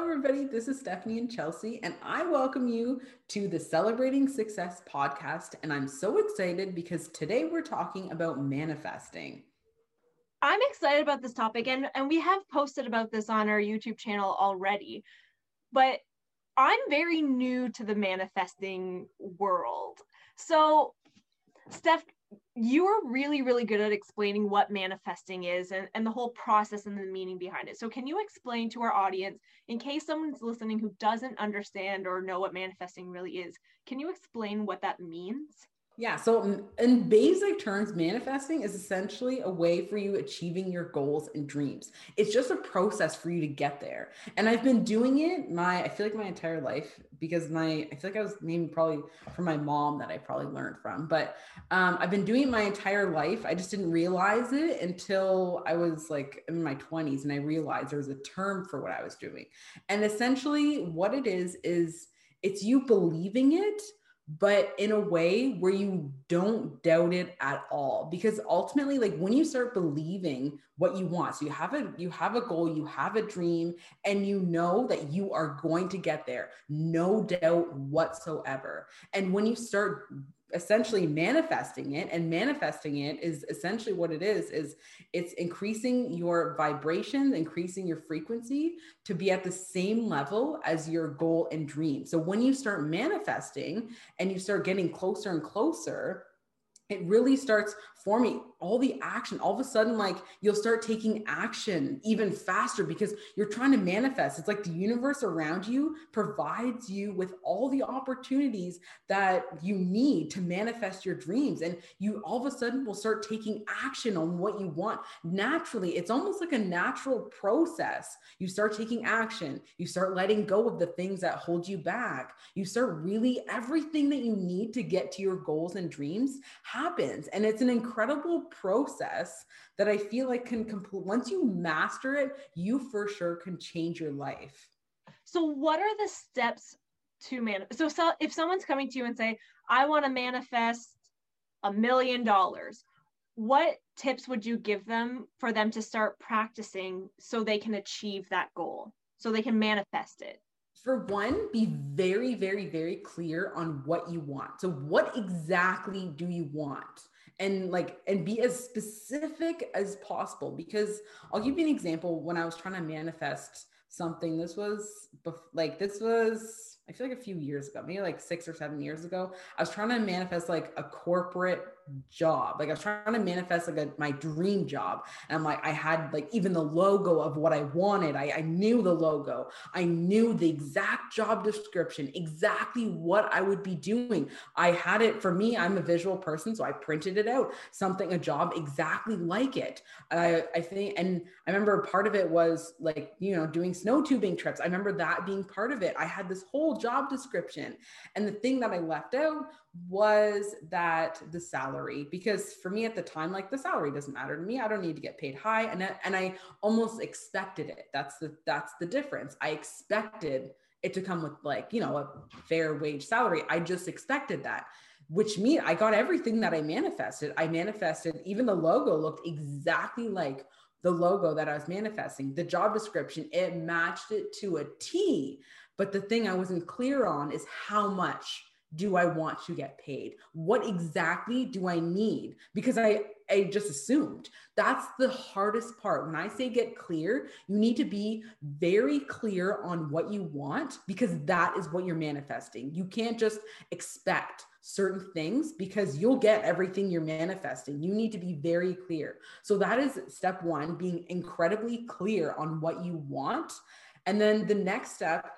everybody. This is Stephanie and Chelsea, and I welcome you to the Celebrating Success podcast. And I'm so excited because today we're talking about manifesting. I'm excited about this topic, and, and we have posted about this on our YouTube channel already. But I'm very new to the manifesting world. So, Steph, you are really, really good at explaining what manifesting is and, and the whole process and the meaning behind it. So, can you explain to our audience, in case someone's listening who doesn't understand or know what manifesting really is, can you explain what that means? Yeah. So, in basic terms, manifesting is essentially a way for you achieving your goals and dreams. It's just a process for you to get there. And I've been doing it my, I feel like my entire life because my, I feel like I was maybe probably from my mom that I probably learned from. But um, I've been doing it my entire life. I just didn't realize it until I was like in my 20s and I realized there was a term for what I was doing. And essentially, what it is, is it's you believing it but in a way where you don't doubt it at all. Because ultimately like when you start believing what you want so you have a you have a goal you have a dream and you know that you are going to get there no doubt whatsoever. And when you start essentially manifesting it and manifesting it is essentially what it is is it's increasing your vibration increasing your frequency to be at the same level as your goal and dream. So when you start manifesting and you start getting closer and closer it really starts forming all the action all of a sudden like you'll start taking action even faster because you're trying to manifest. It's like the universe around you provides you with all the opportunities that you need to manifest your dreams. And you all of a sudden will start taking action on what you want naturally. It's almost like a natural process. You start taking action. You start letting go of the things that hold you back. You start really everything that you need to get to your goals and dreams happens. And it's an incredible process that I feel like can complete once you master it, you for sure can change your life. So what are the steps to man so, so if someone's coming to you and say, I want to manifest a million dollars, what tips would you give them for them to start practicing so they can achieve that goal, so they can manifest it? for one, be very, very, very clear on what you want. So, what exactly do you want? And like and be as specific as possible because i'll give you an example. When i was trying to manifest something this was like this was i feel like a few years ago maybe like six or seven years ago. I was trying to manifest like a corporate job. Like I was trying to manifest like a, my dream job. And I'm like, I had like even the logo of what I wanted. I, I knew the logo. I knew the exact job description, exactly what I would be doing. I had it for me. I'm a visual person. So I printed it out, something, a job exactly like it. I, I think, and I remember part of it was like, you know, doing snow tubing trips. I remember that being part of it. I had this whole job description. And the thing that I left out was that the salary? Because for me at the time like the salary doesn't matter to me. I don't need to get paid high and I, and i almost expected it. That's the that's the difference. I expected it to come with like you know a fair wage salary. I just expected that which means i got everything that i manifested. I manifested even the logo looked exactly like the logo that i was manifesting. The job description it matched it to a t. But the thing i wasn't clear on is how much do I want to get paid? What exactly do I need? Because I, I just assumed that's the hardest part. When I say get clear, you need to be very clear on what you want because that is what you're manifesting. You can't just expect certain things because you'll get everything you're manifesting. You need to be very clear. So that is step one, being incredibly clear on what you want. And then the next step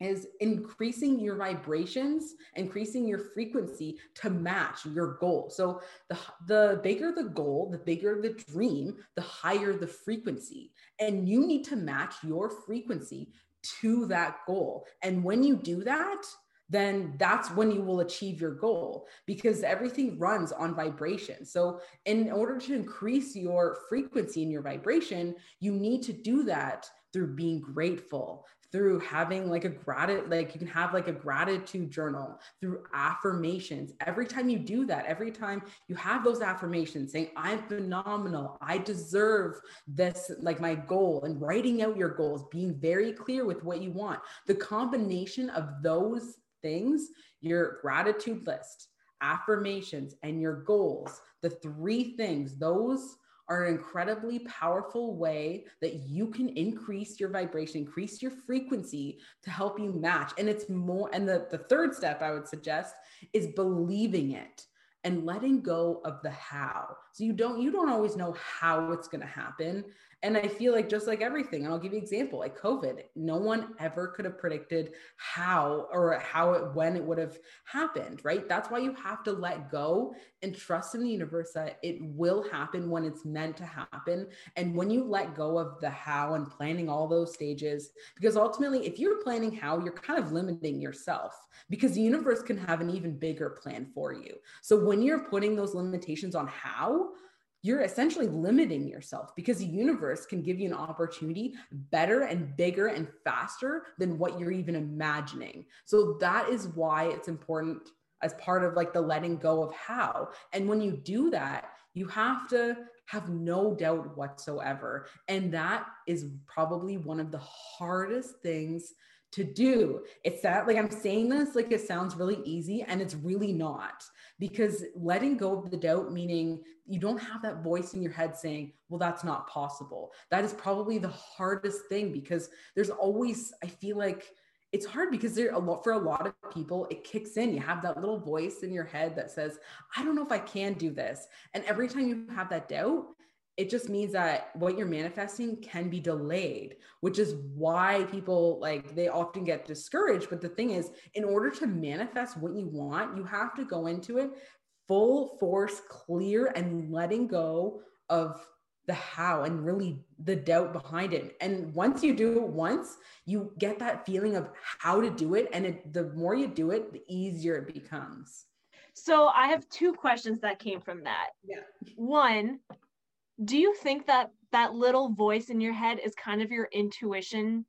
is increasing your vibrations, increasing your frequency to match your goal. So the the bigger the goal, the bigger the dream, the higher the frequency. And you need to match your frequency to that goal. And when you do that, then that's when you will achieve your goal because everything runs on vibration. So, in order to increase your frequency and your vibration, you need to do that through being grateful, through having like a gratitude, like you can have like a gratitude journal through affirmations. Every time you do that, every time you have those affirmations saying, I'm phenomenal, I deserve this, like my goal, and writing out your goals, being very clear with what you want. The combination of those things, your gratitude list, affirmations, and your goals, the three things, those are an incredibly powerful way that you can increase your vibration, increase your frequency to help you match. And it's more, and the, the third step I would suggest is believing it and letting go of the how. So you don't you don't always know how it's going to happen. And I feel like just like everything, and I'll give you an example, like COVID, no one ever could have predicted how or how it when it would have happened, right? That's why you have to let go and trust in the universe that it will happen when it's meant to happen. And when you let go of the how and planning all those stages, because ultimately, if you're planning how, you're kind of limiting yourself because the universe can have an even bigger plan for you. So when you're putting those limitations on how, you're essentially limiting yourself because the universe can give you an opportunity better and bigger and faster than what you're even imagining. So that is why it's important as part of like the letting go of how. And when you do that, you have to have no doubt whatsoever. And that is probably one of the hardest things to do. It's that like I'm saying this like it sounds really easy and it's really not because letting go of the doubt meaning you don't have that voice in your head saying, "Well, that's not possible." That is probably the hardest thing because there's always I feel like it's hard because there a lot for a lot of people it kicks in you have that little voice in your head that says i don't know if i can do this and every time you have that doubt it just means that what you're manifesting can be delayed which is why people like they often get discouraged. But the thing is in order to manifest what you want you have to go into it full force clear and letting go of the how and really the doubt behind it. And once you do it once you get that feeling of how to do it. And it, the more you do it the easier it becomes. So i have two questions that came from that. Yeah. One do you think that that little voice in your head is kind of your intuition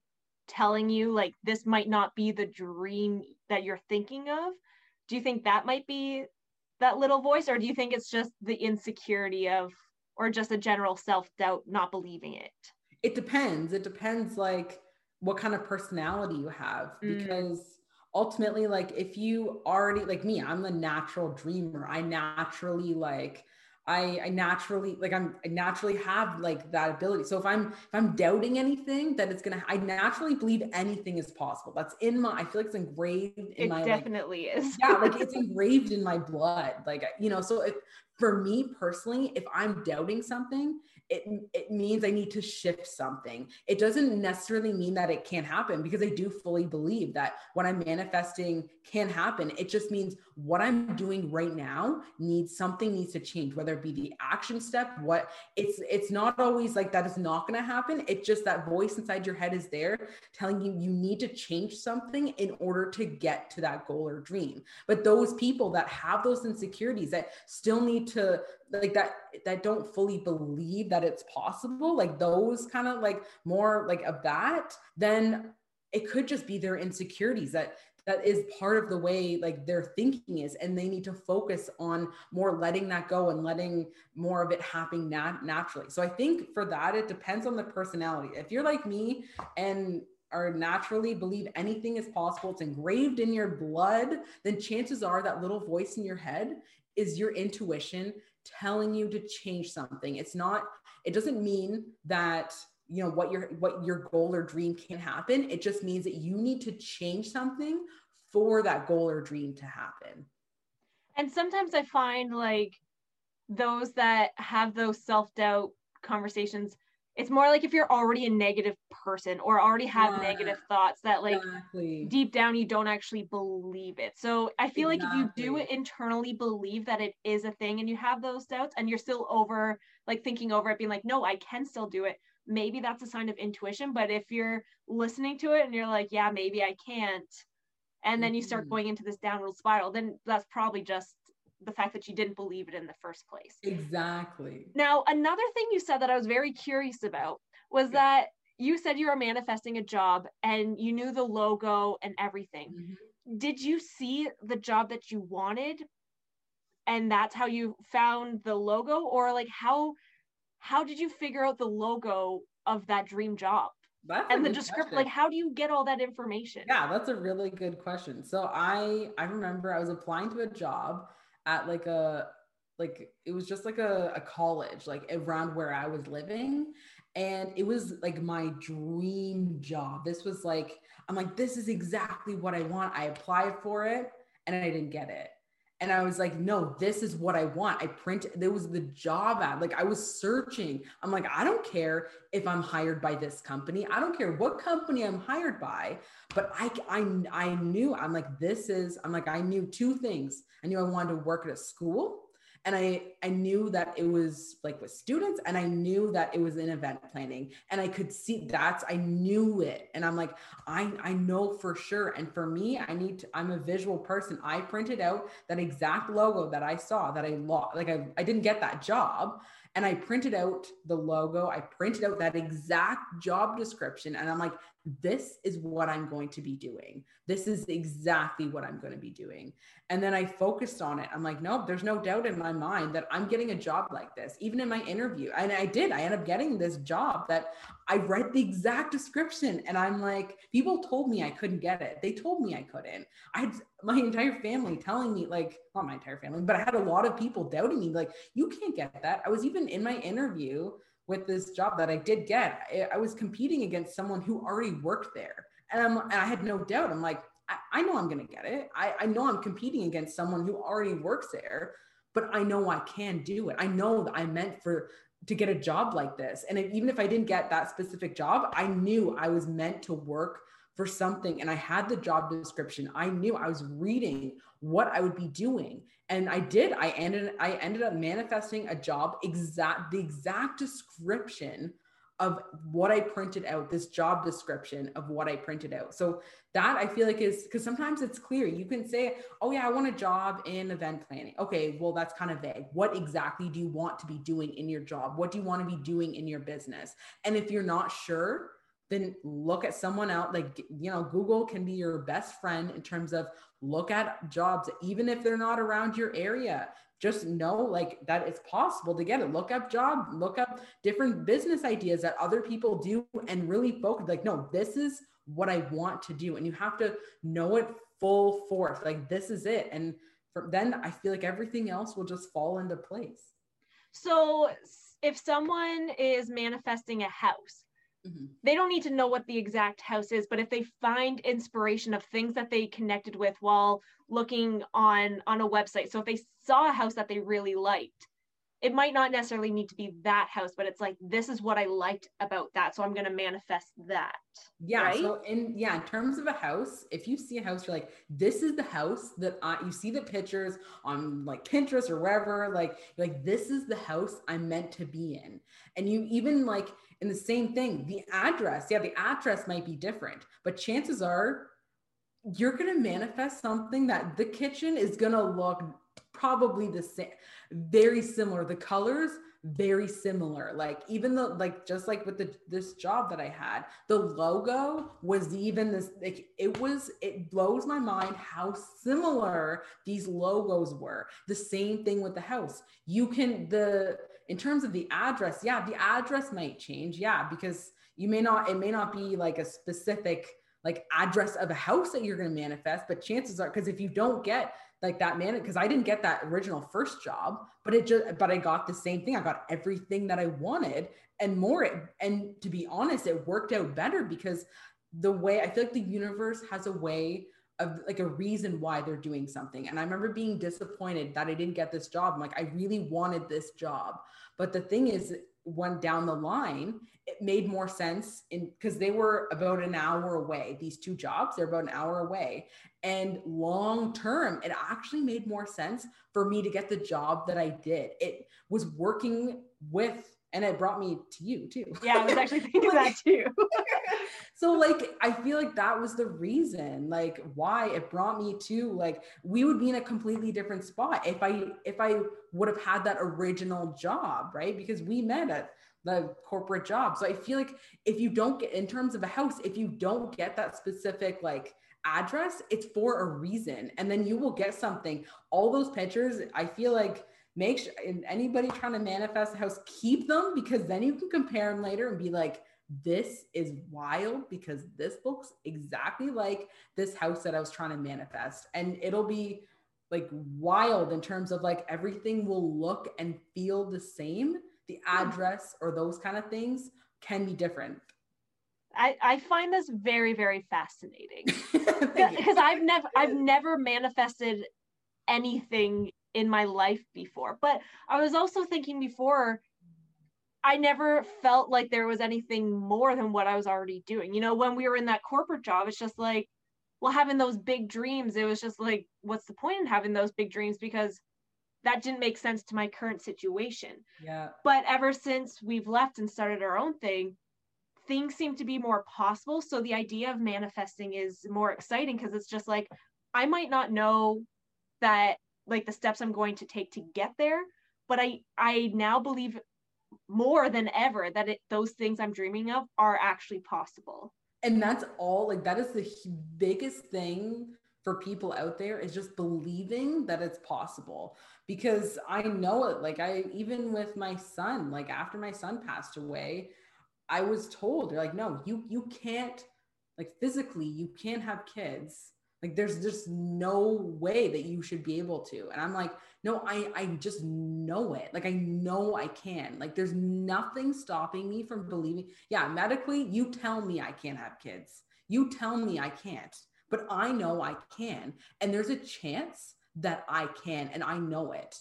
telling you like this might not be the dream that you're thinking of? Do you think that might be that little voice or do you think it's just the insecurity of or just a general self-doubt not believing it? It depends. It depends like what kind of personality you have mm. because ultimately like if you already like me i'm the natural dreamer. I naturally like I, I naturally like I'm I naturally have like that ability. So if I'm if I'm doubting anything, that it's gonna I naturally believe anything is possible. That's in my I feel like it's engraved in it my definitely like, is. yeah, like it's engraved in my blood. Like you know, so if for me personally, if I'm doubting something, it, it means I need to shift something. It doesn't necessarily mean that it can't happen because I do fully believe that what I'm manifesting can happen. It just means what I'm doing right now needs something needs to change, whether it be the action step, what it's it's not always like that is not to happen. It's just that voice inside your head is there telling you you need to change something in order to get to that goal or dream. But those people that have those insecurities that still need to like that that don't fully believe that it's possible like those kind of like more like of that then it could just be their insecurities that that is part of the way like their thinking is and they need to focus on more letting that go and letting more of it happen nat- naturally. So i think for that it depends on the personality. If you're like me and are naturally believe anything is possible it's engraved in your blood then chances are that little voice in your head is your intuition telling you to change something. It's not, it doesn't mean that you know what your what your goal or dream can happen. It just means that you need to change something for that goal or dream to happen and sometimes i find like those that have those self-doubt conversations it's more like if you're already a negative person or already have yeah, negative thoughts that like exactly. deep down you don't actually believe it so i feel exactly. like if you do internally believe that it is a thing and you have those doubts and you're still over like thinking over it being like no i can still do it maybe that's a sign of intuition but if you're listening to it and you're like yeah maybe i can't and then you start mm-hmm. going into this downward spiral then that's probably just the fact that you didn't believe it in the first place. Exactly. Now, another thing you said that I was very curious about was that you said you were manifesting a job and you knew the logo and everything. Mm-hmm. Did you see the job that you wanted and that's how you found the logo or like how how did you figure out the logo of that dream job? That's and the description like how do you get all that information? Yeah that's a really good question. So i i remember i was applying to a job at like a like it was just like a, a college like around where i was living. And it was like my dream job. This was like i'm like this is exactly what i want. I applied for it and i didn't get it and I was like, no, this is what I want. I print there was the job ad. Like I was searching. I'm like, I don't care if I'm hired by this company. I don't care what company I'm hired by. But I I I knew I'm like, this is, I'm like, I knew two things. I knew I wanted to work at a school and i i knew that it was like with students and i knew that it was in event planning and i could see that's i knew it. And i'm like i i know for sure. And for me i need to i'm a visual person. I printed out that exact logo that i saw that i lost like I, I didn't get that job and I printed out the logo, I printed out that exact job description, and I'm like, this is what I'm going to be doing. This is exactly what I'm going to be doing. And then I focused on it. I'm like, nope, there's no doubt in my mind that I'm getting a job like this, even in my interview. And I did. I ended up getting this job that I read the exact description. And I'm like, people told me I couldn't get it. They told me I couldn't. I had my entire family telling me, like, not my entire family, but I had a lot of people doubting me, like, you can't get that. I was even in my interview with this job that I did get, I was competing against someone who already worked there. And, I'm, and I had no doubt. I'm like, I, I know I'm going to get it. I, I know I'm competing against someone who already works there, but I know I can do it. I know that I meant for to get a job like this. And even if I didn't get that specific job, I knew I was meant to work for something and I had the job description. I knew I was reading what I would be doing. And I did. I ended I ended up manifesting a job exact the exact description of what I printed out, this job description of what I printed out. So that I feel like is because sometimes it's clear. You can say, oh, yeah, I want a job in event planning. Okay, well, that's kind of vague. What exactly do you want to be doing in your job? What do you want to be doing in your business? And if you're not sure, then look at someone else. Like, you know, Google can be your best friend in terms of look at jobs, even if they're not around your area. Just know like that it's possible to get it. Look up job, look up different business ideas that other people do and really focus like, no, this is what I want to do. And you have to know it full force. Like this is it. And from then I feel like everything else will just fall into place. So if someone is manifesting a house, Mm-hmm. They don't need to know what the exact house is, but if they find inspiration of things that they connected with while looking on on a website, so if they saw a house that they really liked, it might not necessarily need to be that house, but it's like this is what I liked about that, so I'm going to manifest that. Yeah. Right? So in yeah, in terms of a house, if you see a house, you're like, this is the house that I. You see the pictures on like Pinterest or wherever, like like this is the house I'm meant to be in, and you even like and the same thing, the address, yeah, the address might be different, but chances are you're going to manifest something that the kitchen is going to look probably the same, very similar. The colors, very similar. Like even the like just like with the this job that I had, the logo was even this like it was it blows my mind how similar these logos were. The same thing with the house. You can the in terms of the address, yeah, the address might change. Yeah, because you may not, it may not be like a specific like address of a house that you're going to manifest, but chances are, because if you don't get like that man, because I didn't get that original first job, but it just, but I got the same thing. I got everything that I wanted and more. And to be honest, it worked out better because the way I feel like the universe has a way of like a reason why they're doing something. And I remember being disappointed that I didn't get this job. I'm like, I really wanted this job. But the thing is, when down the line, it made more sense in because they were about an hour away. These two jobs, they're about an hour away. And long term, it actually made more sense for me to get the job that I did. It was working with and it brought me to you too. Yeah, I was actually thinking that too. so like I feel like that was the reason like why it brought me to like we would be in a completely different spot if I if I would have had that original job, right? Because we met at the corporate job. So I feel like if you don't get in terms of a house, if you don't get that specific like address, it's for a reason. And then you will get something. All those pictures, I feel like make sure anybody trying to manifest a house, keep them because then you can compare them later and be like, this is wild because this looks exactly like this house that I was trying to manifest. And it'll be like wild in terms of like everything will look and feel the same. The hmm. address or those kind of things can be different. I, I find this very very fascinating because I've never I've never manifested anything in my life before. But I was also thinking before I never felt like there was anything more than what I was already doing. You know, when we were in that corporate job, it's just like, well, having those big dreams, it was just like, what's the point in having those big dreams? Because that didn't make sense to my current situation. Yeah. But ever since we've left and started our own thing, things seem to be more possible. So the idea of manifesting is more exciting because it's just like, I might not know that like the steps I'm going to take to get there, but I I now believe more than ever that it, those things I'm dreaming of are actually possible. And that's all like that is the biggest thing for people out there is just believing that it's possible because I know it like I even with my son like after my son passed away I was told like no you you can't like physically you can't have kids like there's just no way that you should be able to. And I'm like, no, I I just know it. Like I know I can. Like there's nothing stopping me from believing. Yeah, medically, you tell me I can't have kids. You tell me I can't. But I know I can. And there's a chance that I can and I know it.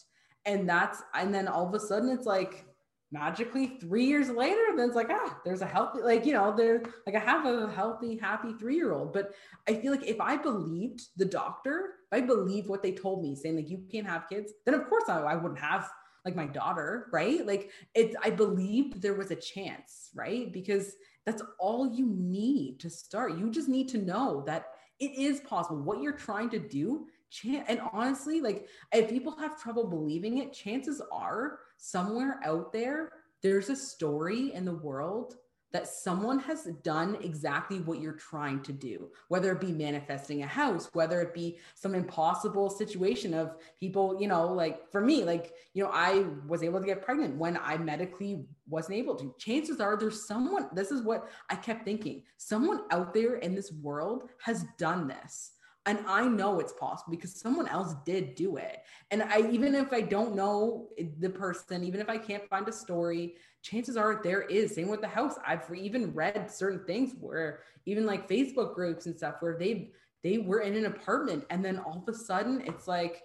And that's and then all of a sudden it's like magically three years later, then it's like, ah, there's a healthy, like, you know, there's like I have a healthy, happy three year old. But I feel like if I believed the doctor, if I believe what they told me, saying like you can't have kids, then of course I, I wouldn't have like my daughter, right? Like it's, I believed there was a chance, right? Because that's all you need to start. You just need to know that it is possible. What you're trying to do, chance, and honestly, like if people have trouble believing it, chances are somewhere out there, there's a story in the world that someone has done exactly what you're trying to do, whether it be manifesting a house, whether it be some impossible situation of people, you know, like for me, like, you know, I was able to get pregnant when I medically wasn't able to. Chances are there's someone, this is what I kept thinking, someone out there in this world has done this and i know it's possible because someone else did do it. And i even if i don't know the person even if i can't find a story chances are there is. Same with the house. I've even read certain things where even like facebook groups and stuff where they they were in an apartment and then all of a sudden it's like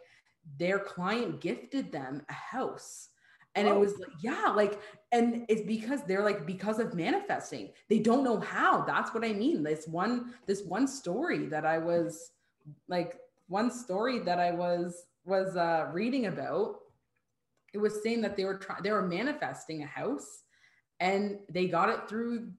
their client gifted them a house. And it oh. was like yeah like and it's because they're like because of manifesting. They don't know how. That's what i mean. This one this one story that i was like one story that I was was uh, reading about, it was saying that they were trying they were manifesting a house and they got it through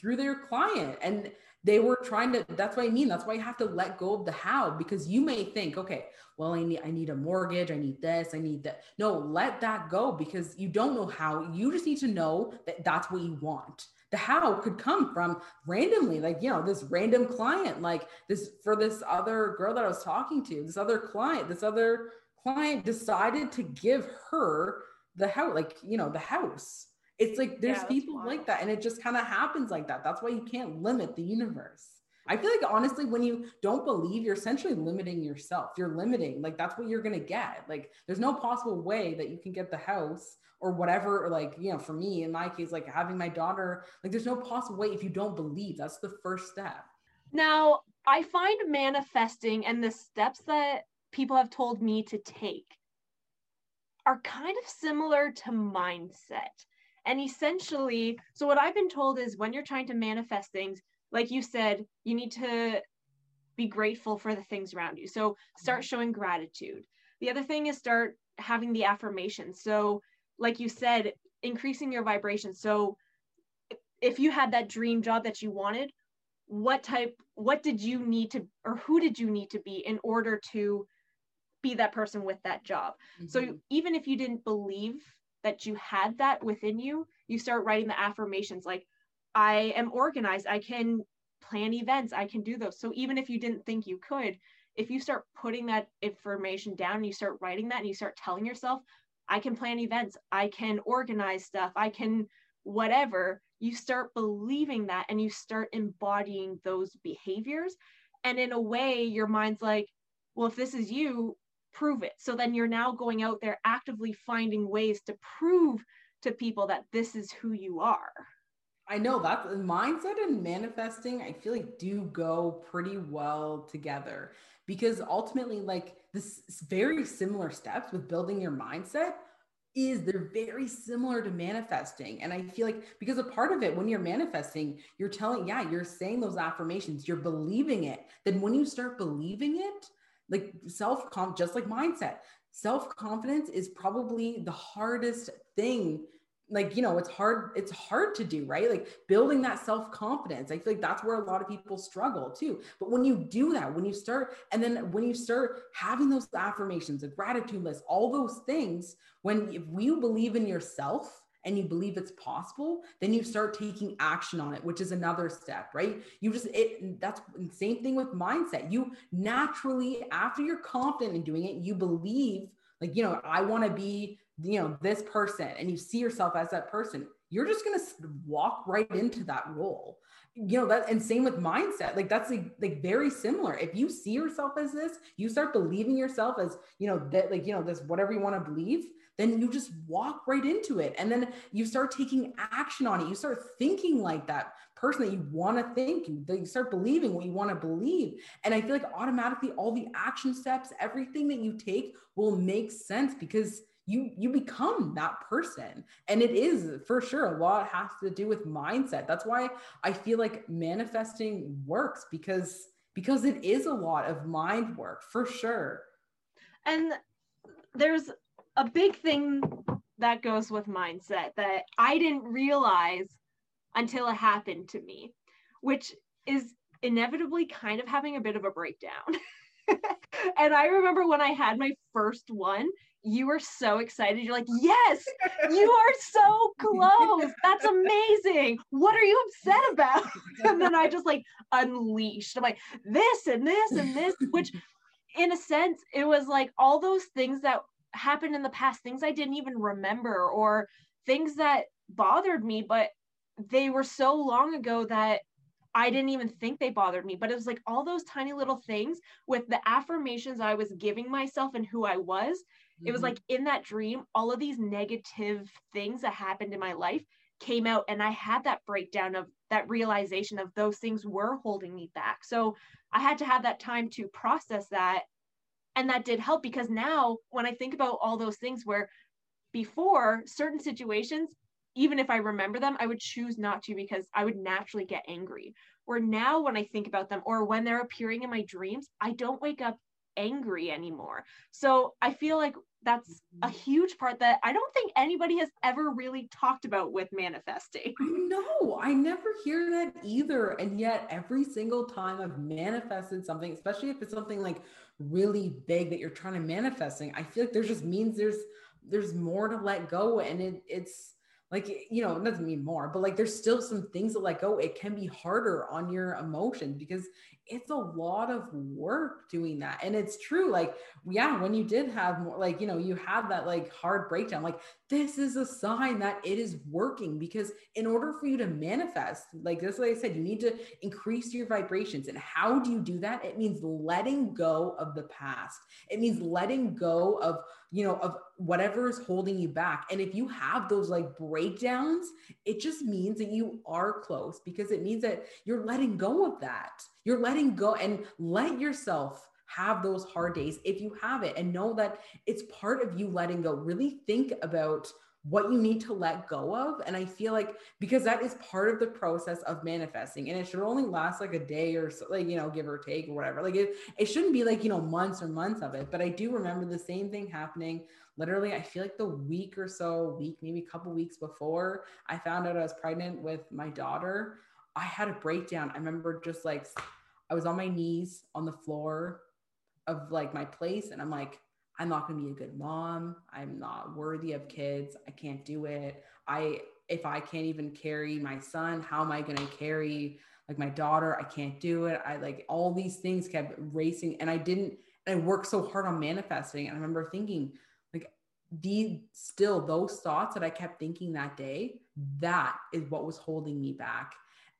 through their client. And they were trying to that's what i mean. That's why you have to let go of the how because you may think okay well i need i need a mortgage. I need this. I need that. No let that go because you don't know how. You just need to know that that's what you want the how could come from randomly like you know this random client like this for this other girl that i was talking to this other client this other client decided to give her the house like you know the house it's like there's yeah, people wild. like that and it just kind of happens like that that's why you can't limit the universe I feel like honestly, when you don't believe, you're essentially limiting yourself. You're limiting, like that's what you're gonna get. Like there's no possible way that you can get the house or whatever or like you know for me in my case like having my daughter like there's no possible way if you don't believe. That's the first step. Now i find manifesting and the steps that people have told me to take are kind of similar to mindset. And essentially so what i've been told is when you're trying to manifest things like you said you need to be grateful for the things around you. So start mm-hmm. showing gratitude. The other thing is start having the affirmations so like you said, increasing your vibration. So if you had that dream job that you wanted, what type, what did you need to, or who did you need to be in order to be that person with that job? Mm-hmm. So even if you didn't believe that you had that within you, you start writing the affirmations like i am organized i can plan events i can do those so even if you didn't think you could if you start putting that information down and you start writing that and you start telling yourself i can plan events i can organize stuff i can whatever. You start believing that and you start embodying those behaviors. And in a way your mind's like well if this is you prove it. So then you're now going out there actively finding ways to prove to people that this is who you are. I know that mindset and manifesting, I feel like do go pretty well together. Because ultimately, like this very similar steps with building your mindset is they're very similar to manifesting. And I feel like because a part of it, when you're manifesting, you're telling, yeah, you're saying those affirmations, you're believing it. Then when you start believing it, like self conf, just like mindset, self confidence is probably the hardest thing like you know it's hard it's hard to do right? Like building that self-confidence i feel like that's where a lot of people struggle too. But when you do that when you start and then when you start having those affirmations a gratitude list all those things when if you believe in yourself and you believe it's possible then you start taking action on it which is another step right? You just it that's the same thing with mindset. You naturally after you're confident in doing it you believe like you know i want to be you know this person and you see yourself as that person you're just going to walk right into that role. You know that and same with mindset like that's like, like very similar. If you see yourself as this you start believing yourself as you know that like you know this whatever you want to believe then you just walk right into it. And then you start taking action on it. You start thinking like that person that you want to think you, you start believing what you want to believe. And i feel like automatically all the action steps everything that you take will make sense because you you become that person. And it is for sure a lot has to do with mindset. That's why i feel like manifesting works because because it is a lot of mind work for sure. And there's a big thing that goes with mindset that i didn't realize until it happened to me which is inevitably kind of having a bit of a breakdown. And I remember when I had my first one, you were so excited. You're like, yes, you are so close. That's amazing. What are you upset about? And then I just like unleashed. I'm like, this and this and this, which in a sense, it was like all those things that happened in the past, things I didn't even remember, or things that bothered me, but they were so long ago that I didn't even think they bothered me, but it was like all those tiny little things with the affirmations I was giving myself and who I was. Mm-hmm. It was mm-hmm. like in that dream, all of these negative things that happened in my life came out, and I had that breakdown of that realization of those things were holding me back. So I had to have that time to process that. And that did help because now when I think about all those things where before certain situations, even if I remember them, I would choose not to because I would naturally get angry. where now when I think about them or when they're appearing in my dreams, I don't wake up angry anymore. So I feel like that's a mm-hmm. huge part that I don't think anybody has ever really talked about with manifesting. No, I never hear that either. And yet, every single time I've manifested something, especially if it's something like really big that you're trying to manifesting, I feel like there's just means there's there's more to let go, and it it's like you know it doesn't mean more but like there's still some things that like oh it can be harder on your emotions because it's a lot of work doing that. And it's true like yeah when you did have more like you know you had that like hard breakdown like this is a sign that it is working because in order for you to manifest like this like i said you need to increase your vibrations. And how do you do that? It means letting go of the past. It means letting go of you know of whatever is holding you back. And if you have those like breakdowns it just means that you are close because it means that you're letting go of that you're letting go and let yourself have those hard days if you have it and know that it's part of you letting go. Really think about what you need to let go of. And I feel like because that is part of the process of manifesting and it should only last like a day or so, like, you know, give or take or whatever. Like it, it shouldn't be like, you know, months or months of it. But I do remember the same thing happening literally, I feel like the week or so, week, maybe a couple weeks before I found out I was pregnant with my daughter. I had a breakdown. I remember just like I was on my knees on the floor of like my place and I'm like, I'm not going to be a good mom. I'm not worthy of kids. I can't do it. I if I can't even carry my son, how am I going to carry like my daughter? I can't do it. I like all these things kept racing and I didn't, and I worked so hard on manifesting. And I remember thinking, like, the still those thoughts that I kept thinking that day, that is what was holding me back.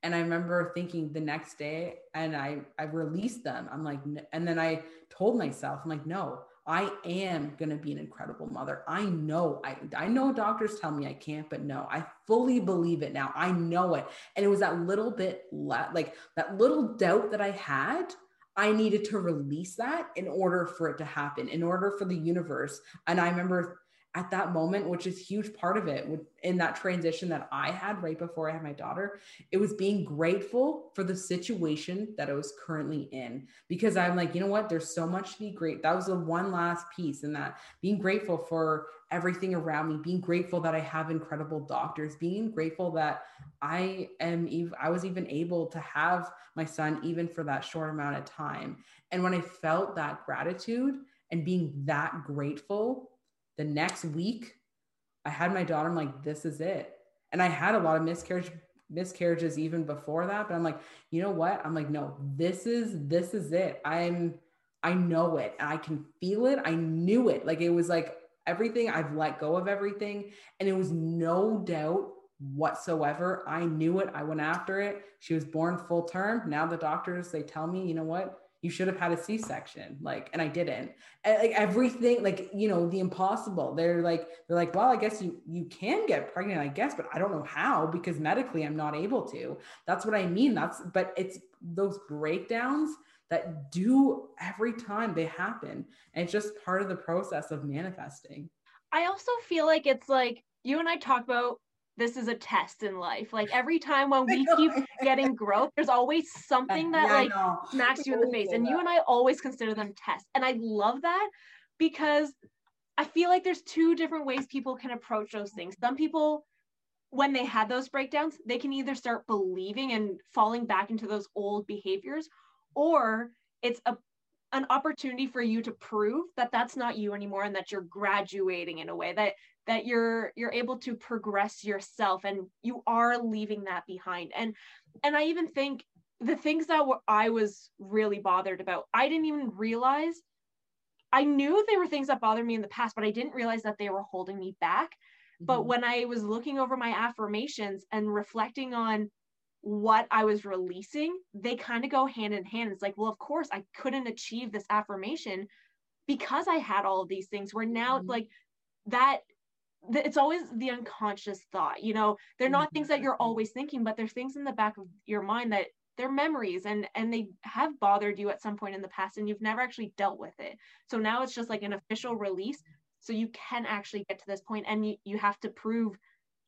And I remember thinking the next day, and I I released them. I'm like, and then I told myself, I'm like, no, I am to be an incredible mother. I know, I, I know doctors tell me I can't, but no, I fully believe it now. I know it. And it was that little bit le- like that little doubt that I had. I needed to release that in order for it to happen, in order for the universe. And I remember at that moment, which is huge part of it in that transition that I had right before I had my daughter, it was being grateful for the situation that I was currently in. Because I'm like, you know what? There's so much to be great. That was the one last piece in that being grateful for everything around me, being grateful that I have incredible doctors, being grateful that I am I was even able to have my son even for that short amount of time. And when I felt that gratitude and being that grateful the next week i had my daughter i'm like this is it. And i had a lot of miscarriage miscarriages even before that but i'm like you know what? I'm like no this is this is it. I'm i know it and i can feel it. I knew it. Like it was like everything i've let go of everything and it was no doubt whatsoever. I knew it. I went after it. She was born full term. Now the doctors they tell me you know what you should have had a c-section like and i didn't. And, like everything like you know the impossible. They're like they're like well i guess you you can get pregnant i guess but i don't know how because medically i'm not able to. That's what i mean. That's but it's those breakdowns that do every time they happen. And it's just part of the process of manifesting. I also feel like it's like you and i talk about this is a test in life. Like every time when we keep getting growth, there's always something that yeah, like smacks you in the face. And you and I always consider them tests. And I love that because I feel like there's two different ways people can approach those things. Some people, when they had those breakdowns, they can either start believing and falling back into those old behaviors, or it's a an opportunity for you to prove that that's not you anymore and that you're graduating in a way that that you're you're able to progress yourself and you are leaving that behind and and i even think the things that were, i was really bothered about i didn't even realize i knew they were things that bothered me in the past but i didn't realize that they were holding me back mm-hmm. but when i was looking over my affirmations and reflecting on what i was releasing they kind of go hand in hand it's like well of course i couldn't achieve this affirmation because i had all of these things where now mm-hmm. like that it's always the unconscious thought you know they're not things that you're mm-hmm. always thinking but they're things in the back of your mind that they're memories and and they have bothered you at some point in the past and you've never actually dealt with it. So now it's just like an official release. So you can actually get to this point and you, you have to prove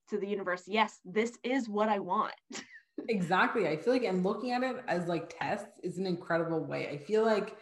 to the universe yes this is what i want. Exactly. I feel like and looking at it as like tests is an incredible way. I feel like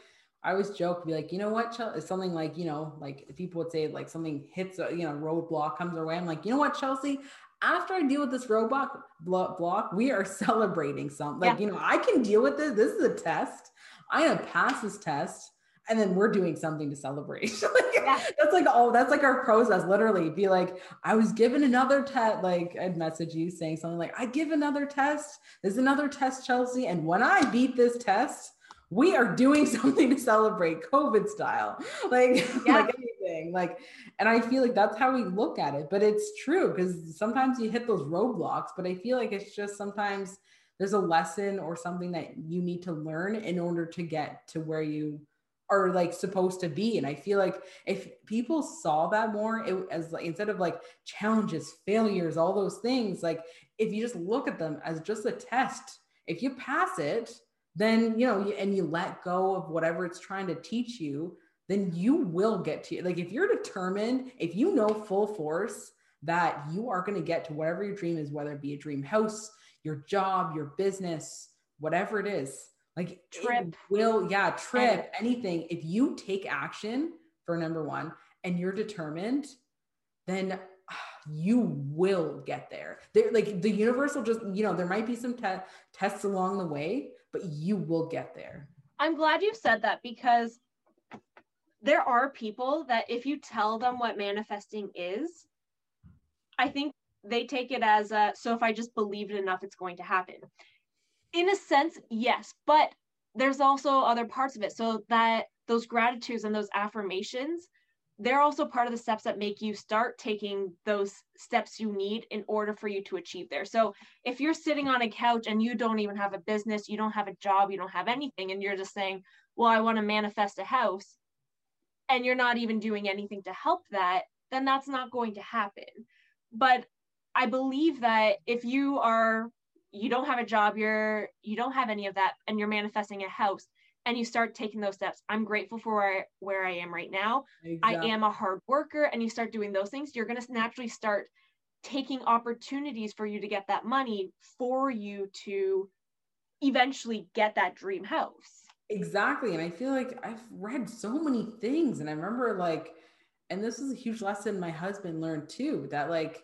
I always joke, be like, you know what, Chelsea, It's something like, you know, like people would say like something hits, a, you know, roadblock comes our way. I'm like, you know what, Chelsea, after I deal with this roadblock block, we are celebrating something. Like, yeah. you know, I can deal with this. This is a test. I'm gonna pass this test, and then we're doing something to celebrate. like, yeah. That's like oh, that's like our process. Literally, be like, I was given another test. Like I'd message you saying something like, I give another test. There's another test, Chelsea, and when I beat this test, we are doing something to celebrate COVID style, like, yeah. like anything. Like, and I feel like that's how we look at it. But it's true because sometimes you hit those roadblocks, but I feel like it's just sometimes there's a lesson or something that you need to learn in order to get to where you are like supposed to be and i feel like if people saw that more it, as like instead of like challenges failures all those things like if you just look at them as just a test if you pass it then you know and you let go of whatever it's trying to teach you then you will get to it. like if you're determined if you know full force that you are going to get to whatever your dream is whether it be a dream house your job your business whatever it is like trip will yeah trip anything if you take action for number one and you're determined then ah, you will get there. There, like the universe will just, you know, there might be some te- tests along the way, but you will get there. I'm glad you said that because there are people that if you tell them what manifesting is, I think they take it as a, so if I just believe it enough, it's going to happen. In a sense, yes, but there's also other parts of it. So that those gratitudes and those affirmations, they're also part of the steps that make you start taking those steps you need in order for you to achieve there. So if you're sitting on a couch and you don't even have a business, you don't have a job, you don't have anything, and you're just saying, well, I want to manifest a house, and you're not even doing anything to help that, then that's not going to happen. But I believe that if you are you don't have a job, you're you don't have any of that and you're manifesting a house and you start taking those steps. I'm grateful for where, where I am right now. Exactly. I am a hard worker and you start doing those things, you're going to naturally start taking opportunities for you to get that money for you to eventually get that dream house. Exactly. And I feel like I've read so many things and I remember like and this is a huge lesson my husband learned too that like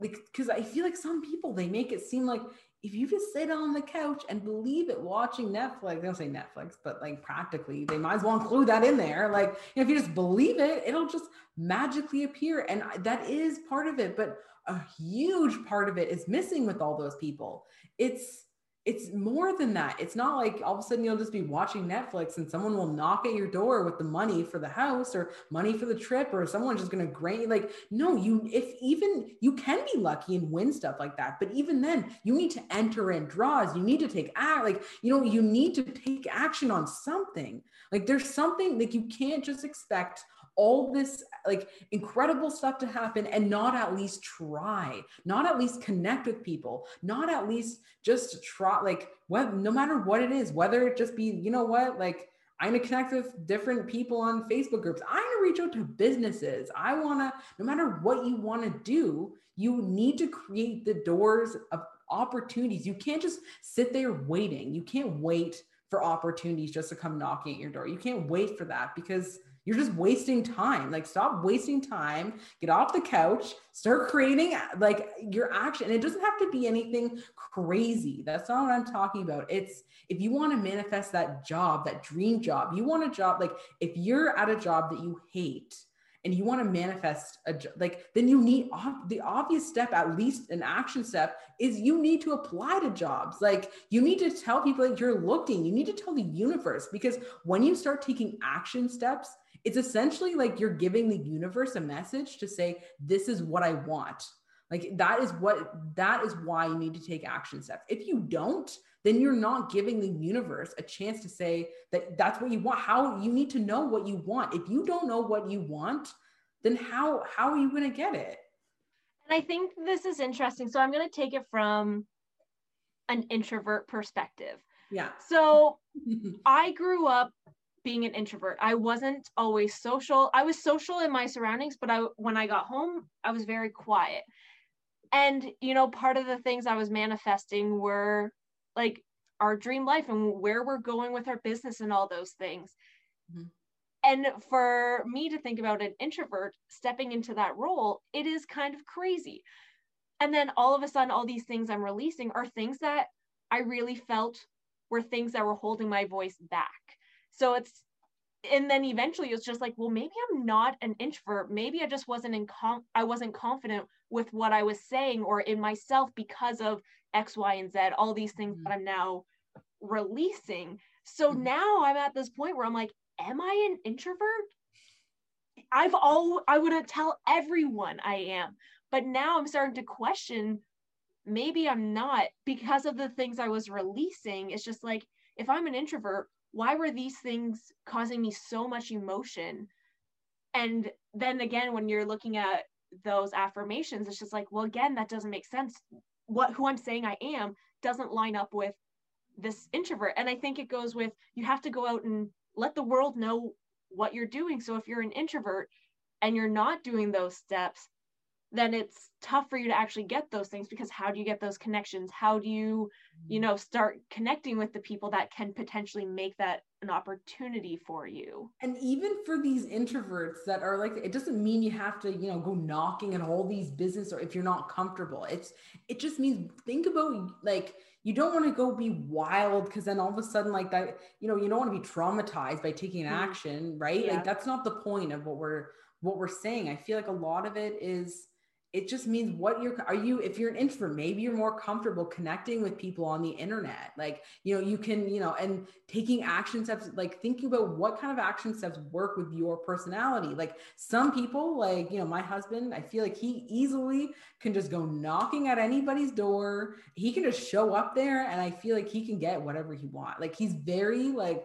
like because I feel like some people they make it seem like if you just sit on the couch and believe it watching Netflix, they don't say Netflix, but like practically, they might as well include that in there. Like, you know, if you just believe it, it'll just magically appear. And that is part of it. But a huge part of it is missing with all those people. It's it's more than that. It's not like all of a sudden you'll just be watching Netflix and someone will knock at your door with the money for the house or money for the trip or someone's just going to grant you like no, you if even you can be lucky and win stuff like that, but even then you need to enter in draws. You need to take act like you know you need to take action on something. Like there's something like you can't just expect all this like incredible stuff to happen and not at least try, not at least connect with people, not at least just try, like, what, no matter what it is, whether it just be, you know what, like, I'm gonna connect with different people on Facebook groups. I'm gonna reach out to businesses. I wanna, no matter what you wanna do, you need to create the doors of opportunities. You can't just sit there waiting. You can't wait for opportunities just to come knocking at your door. You can't wait for that because you're just wasting time. Like, stop wasting time, get off the couch, start creating like your action. And it doesn't have to be anything crazy. That's not what I'm talking about. It's if you want to manifest that job, that dream job, you want a job, like if you're at a job that you hate, and you want to manifest a like then you need the obvious step at least an action step is you need to apply to jobs like you need to tell people that you're looking you need to tell the universe because when you start taking action steps it's essentially like you're giving the universe a message to say this is what i want. Like that is what that is why you need to take action steps. If you don't then you're not giving the universe a chance to say that that's what you want. How you need to know what you want. If you don't know what you want then how how are you going to get it? And i think this is interesting. So i'm going to take it from an introvert perspective. Yeah. So i grew up being an introvert. I wasn't always social. I was social in my surroundings, but I when I got home, I was very quiet. And you know, part of the things I was manifesting were like our dream life and where we're going with our business and all those things. Mm-hmm. And for me to think about an introvert stepping into that role, it is kind of crazy. And then all of a sudden, all these things I'm releasing are things that I really felt were things that were holding my voice back so it's and then eventually it's just like well maybe i'm not an introvert maybe i just wasn't in com- i wasn't confident with what i was saying or in myself because of x y and z all these things mm-hmm. that i'm now releasing so mm-hmm. now i'm at this point where i'm like am i an introvert i've all i would tell everyone i am but now i'm starting to question maybe i'm not because of the things i was releasing it's just like if i'm an introvert why were these things causing me so much emotion? And then again when you're looking at those affirmations it's just like well again that doesn't make sense. What who i'm saying i am doesn't line up with this introvert. And i think it goes with you have to go out and let the world know what you're doing. So if you're an introvert and you're not doing those steps then it's tough for you to actually get those things because how do you get those connections? How do you you know start connecting with the people that can potentially make that an opportunity for you? And even for these introverts that are like it doesn't mean you have to you know go knocking at all these business or if you're not comfortable. It's it just means think about like you don't want to go be wild because then all of a sudden like that you know you don't want to be traumatized by taking mm-hmm. action right? Yeah. like that's not the point of what we're what we're saying. I feel like a lot of it is it just means what you're are you if you're an introvert maybe you're more comfortable connecting with people on the internet. Like you know you can you know and taking action steps like thinking about what kind of action steps work with your personality. Like some people like you know my husband i feel like he easily can just go knocking at anybody's door. He can just show up there and i feel like he can get whatever he wants like he's very like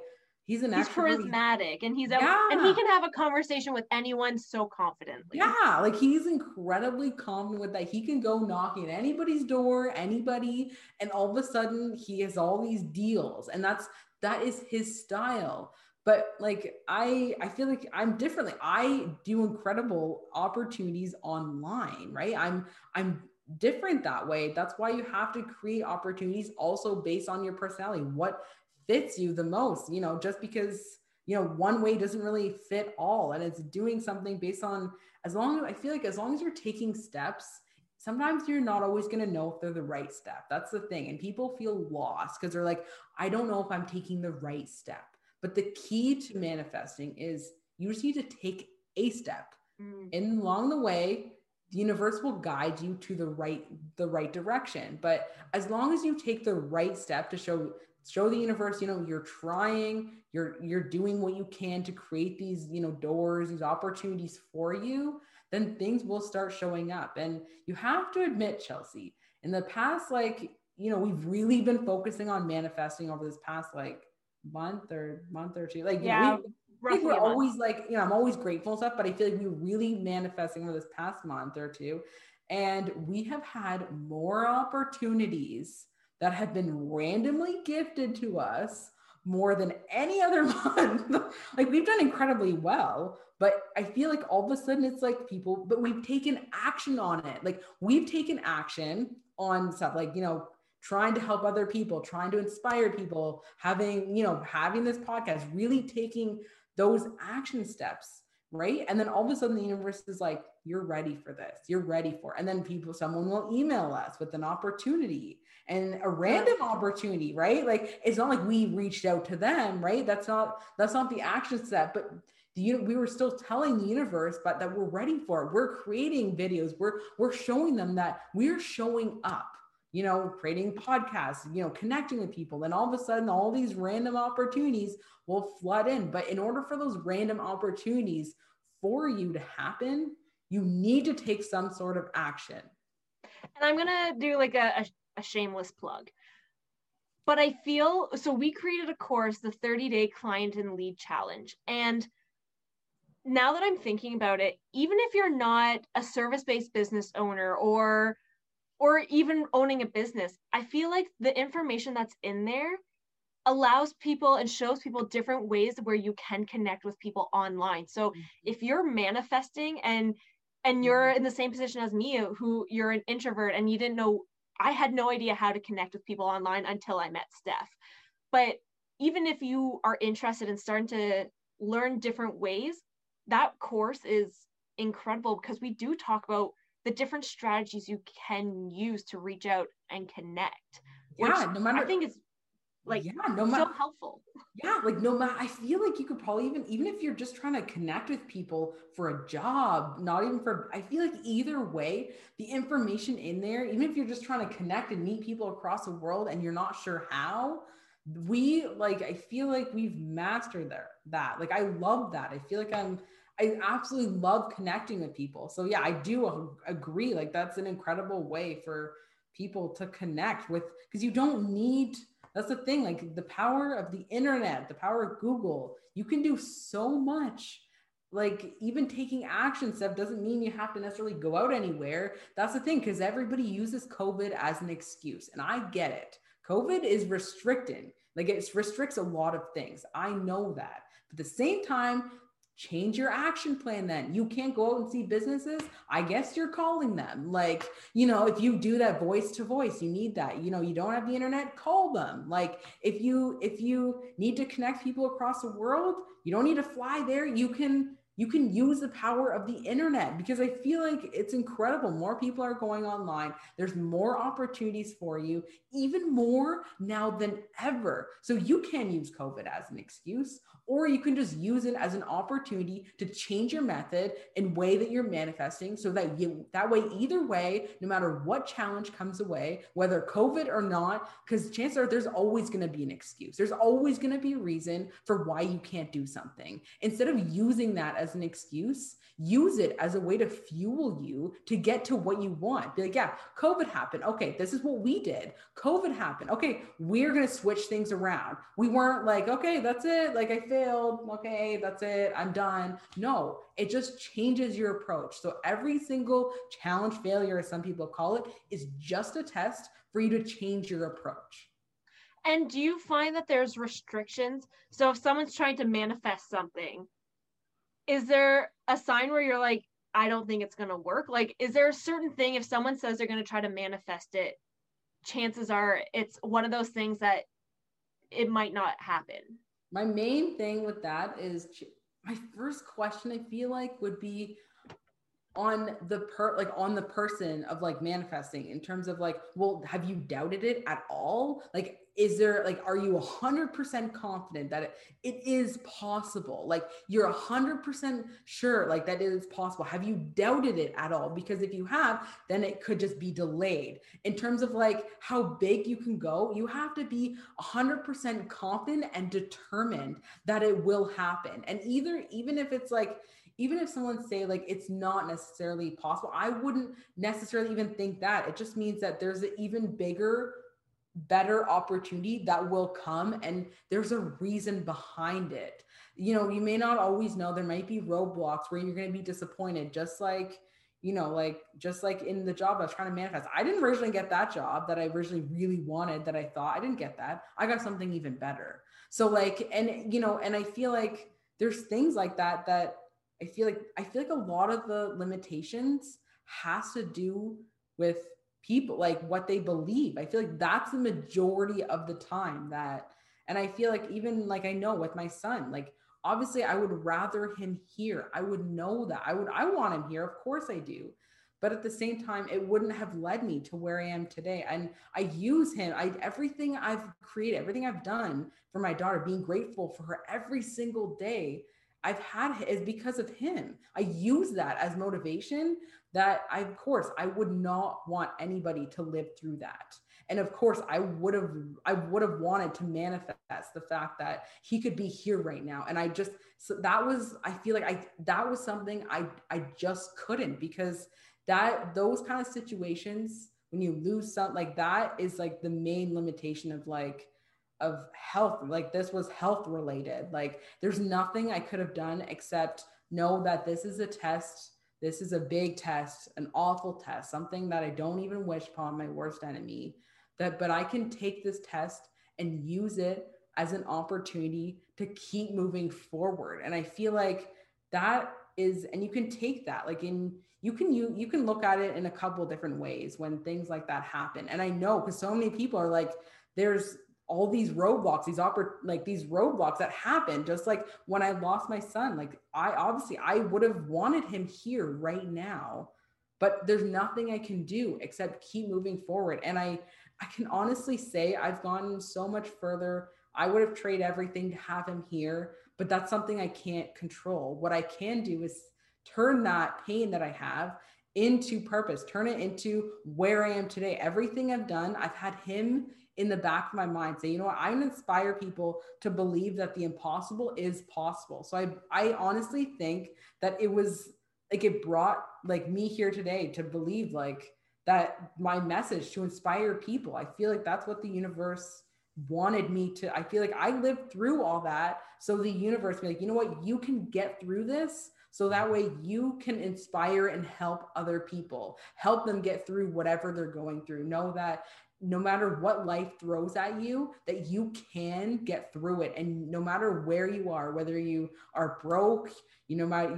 He's an he's charismatic and he's yeah. and he can have a conversation with anyone so confidently. Yeah, like he's incredibly confident with that. He can go knocking at anybody's door, anybody, and all of a sudden he has all these deals. And that's that is his style. But like I I feel like I'm differently. I do incredible opportunities online, right? I'm I'm different that way. That's why you have to create opportunities also based on your personality. What fits you the most, you know, just because, you know, one way doesn't really fit all. And it's doing something based on, as long as I feel like as long as you're taking steps, sometimes you're not always going to know if they're the right step. That's the thing. And people feel lost because they're like, I don't know if I'm taking the right step. But the key to manifesting is you just need to take a step. Mm. And along the way, the universe will guide you to the right the right direction but as long as you take the right step to show show the universe you know you're trying you're you're doing what you can to create these you know doors these opportunities for you then things will start showing up. And you have to admit chelsea in the past like you know we've really been focusing on manifesting over this past like month or month or two. Like yeah we, we're always like you know i'm always grateful and stuff but i feel like we're really manifesting over this past month or two. And we have had more opportunities that have been randomly gifted to us more than any other month. like we've done incredibly well, but I feel like all of a sudden it's like people, but we've taken action on it. Like we've taken action on stuff like, you know, trying to help other people, trying to inspire people, having, you know, having this podcast, really taking those action steps right and then all of a sudden the universe is like you're ready for this you're ready for it. and then people someone will email us with an opportunity and a random opportunity right? Like it's not like we reached out to them right? That's not that's not the action step but the, we were still telling the universe but that we're ready for it. We're creating videos. We're we're showing them that we're showing up you know creating podcasts you know connecting with people. And all of a sudden all these random opportunities will flood in. But in order for those random opportunities for you to happen you need to take some sort of action and i'm gonna do like a, a a shameless plug. But I feel so we created a course, the 30 day client and lead challenge. And now that I'm thinking about it, even if you're not a service based business owner or or even owning a business, I feel like the information that's in there allows people and shows people different ways where you can connect with people online. So mm-hmm. if you're manifesting and and you're mm-hmm. in the same position as me who you're an introvert and you didn't know I had no idea how to connect with people online until I met Steph. But even if you are interested in starting to learn different ways, that course is incredible because we do talk about the different strategies you can use to reach out and connect. Yeah, no matter I think is like yeah no matter so helpful. yeah like no matter i feel like you could probably even even if you're just trying to connect with people for a job not even for i feel like either way the information in there even if you're just trying to connect and meet people across the world and you're not sure how we like i feel like we've mastered there that like i love that. I feel like i'm i absolutely love connecting with people. So yeah i do agree like that's an incredible way for people to connect with because you don't need that's the thing, like the power of the internet, the power of Google. You can do so much. Like even taking action stuff doesn't mean you have to necessarily go out anywhere. That's the thing, because everybody uses COVID as an excuse. And I get it. COVID is restricting, like it restricts a lot of things. I know that. But at the same time, change your action plan then. You can't go out and see businesses. I guess you're calling them. Like you know if you do that voice to voice you need that. You know you don't have the internet call them. Like if you if you need to connect people across the world you don't need to fly there. You can you can use the power of the internet because I feel like it's incredible. More people are going online. There's more opportunities for you, even more now than ever. So you can use COVID as an excuse, or you can just use it as an opportunity to change your method in way that you're manifesting so that you that way either way no matter what challenge comes away whether covid or not because chances are there's always going to be an excuse there's always going to be a reason for why you can't do something instead of using that as an excuse use it as a way to fuel you to get to what you want. Be like, yeah, COVID happened. Okay, this is what we did. COVID happened. Okay, we're going to switch things around. We weren't like, okay, that's it. Like I failed. Okay, that's it. I'm done. No, it just changes your approach. So every single challenge failure, as some people call it, is just a test for you to change your approach. And do you find that there's restrictions? So if someone's trying to manifest something, is there a sign where you're like, I don't think it's going to work? Like, is there a certain thing if someone says they're going to try to manifest it, chances are it's one of those things that it might not happen? My main thing with that is my first question, I feel like, would be on the per like on the person of like manifesting in terms of like well have you doubted it at all? Like is there like are you 100% confident that it, it is possible? Like you're 100% sure like that is possible. Have you doubted it at all? Because if you have then it could just be delayed. In terms of like how big you can go you have to be 100% confident and determined that it will happen. And either even if it's like even if someone say like it's not necessarily possible i wouldn't necessarily even think that. It just means that there's an even bigger better opportunity that will come and there's a reason behind it. You know you may not always know there might be roadblocks where you're going to be disappointed just like you know like just like in the job i was trying to manifest. I didn't originally get that job that i originally really wanted that i thought i didn't get that. I got something even better. So like and you know and i feel like there's things like that that i feel like i feel like a lot of the limitations has to do with people like what they believe. I feel like that's the majority of the time that and i feel like even like i know with my son like obviously i would rather him here. I would know that. I would i want him here. Of course i do. But at the same time it wouldn't have led me to where i am today. And i use him. I everything i've created everything i've done for my daughter being grateful for her every single day I've had is because of him. I use that as motivation that I, of course, I would not want anybody to live through that. And of course, I would have, I would have wanted to manifest the fact that he could be here right now. And I just, so that was, I feel like I, that was something I, I just couldn't because that, those kind of situations, when you lose something like that is like the main limitation of like, of health like this was health related. Like there's nothing i could have done except know that this is a test this is a big test an awful test something that i don't even wish upon my worst enemy that but i can take this test and use it as an opportunity to keep moving forward. And i feel like that is and you can take that like in you can you you can look at it in a couple different ways when things like that happen. And i know because so many people are like there's all these roadblocks, these oppor- like these roadblocks that happen. Just like when I lost my son, like I obviously I would have wanted him here right now, but there's nothing I can do except keep moving forward. And I I can honestly say I've gone so much further. I would have traded everything to have him here, but that's something I can't control. What I can do is turn that pain that I have into purpose, turn it into where I am today. Everything I've done, I've had him in the back of my mind say you know what? To inspire people to believe that the impossible is possible. So i i honestly think that it was like it brought like me here today to believe like that my message to inspire people. I feel like that's what the universe wanted me to i feel like i lived through all that so the universe be like you know what? You can get through this so that way you can inspire and help other people. Help them get through whatever they're going through. Know that no matter what life throws at you that you can get through it. And no matter where you are whether you are broke you know my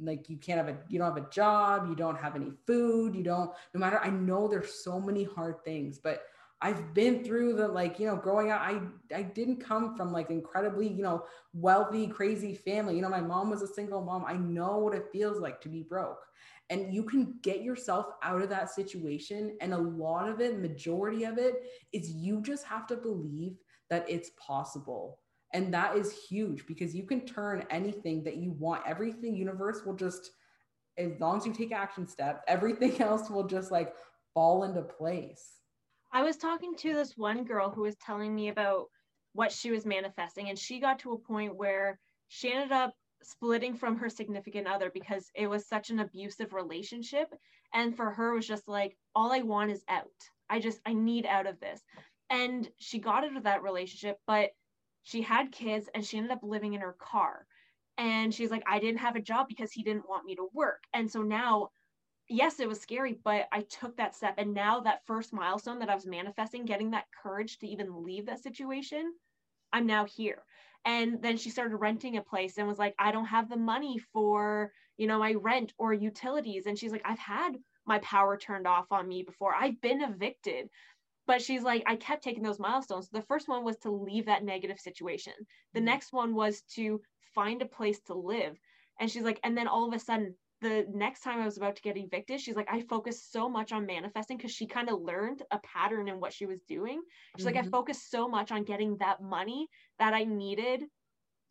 like you can't have a you don't have a job you don't have any food you don't no matter i know there's so many hard things but I've been through the like, you know, growing up, I I didn't come from like incredibly, you know, wealthy, crazy family. You know, my mom was a single mom. I know what it feels like to be broke. And you can get yourself out of that situation. And a lot of it, majority of it, is you just have to believe that it's possible. And that is huge because you can turn anything that you want, everything universe will just, as long as you take action steps, everything else will just like fall into place. I was talking to this one girl who was telling me about what she was manifesting, and she got to a point where she ended up splitting from her significant other because it was such an abusive relationship. And for her, was just like, all I want is out. I just, I need out of this. And she got out of that relationship, but she had kids and she ended up living in her car. And she's like, I didn't have a job because he didn't want me to work. And so now yes, it was scary, but I took that step. And now that first milestone that I was manifesting, getting that courage to even leave that situation, I'm now here. And then she started renting a place and was like, I don't have the money for, you know, my rent or utilities. And she's like, I've had my power turned off on me before. I've been evicted. But she's like, I kept taking those milestones. The first one was to leave that negative situation. The mm-hmm. next one was to find a place to live. And she's like, and then all of a sudden, the next time I was about to get evicted, she's like, I focused so much on manifesting because she kind of learned a pattern in what she was doing. She's mm-hmm. like, I mm-hmm. focused so much on getting that money that I needed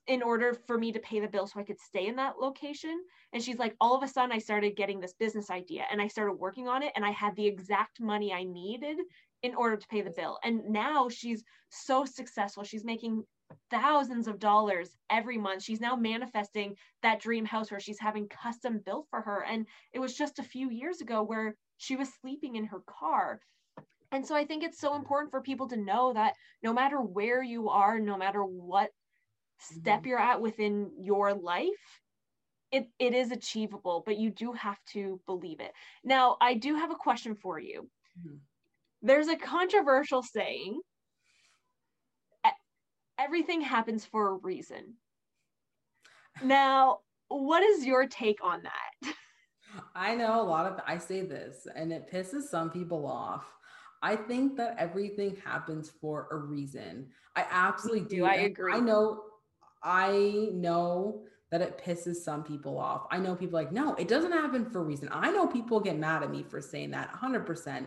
in order for me to pay the bill so I could stay in that location. And she's like, all of a sudden, I started getting this business idea and I started working on it, and I had the exact money I needed in order to pay the bill. And now she's so successful. She's making thousands of dollars every month. She's now manifesting that dream house where she's having custom built for her. And it was just a few years ago where she was sleeping in her car. And so I think it's so important for people to know that no matter where you are, no matter what step mm-hmm. you're at within your life, it, it is achievable, but you do have to believe it. Now, I do have a question for you. Mm-hmm. There's a controversial saying everything happens for a reason. Now, what is your take on that? I know a lot of I say this and it pisses some people off. I think that everything happens for a reason. I absolutely do. I agree. I know I know that it pisses some people off. I know people like, no, it doesn't happen for a reason. I know people get mad at me for saying that 100%,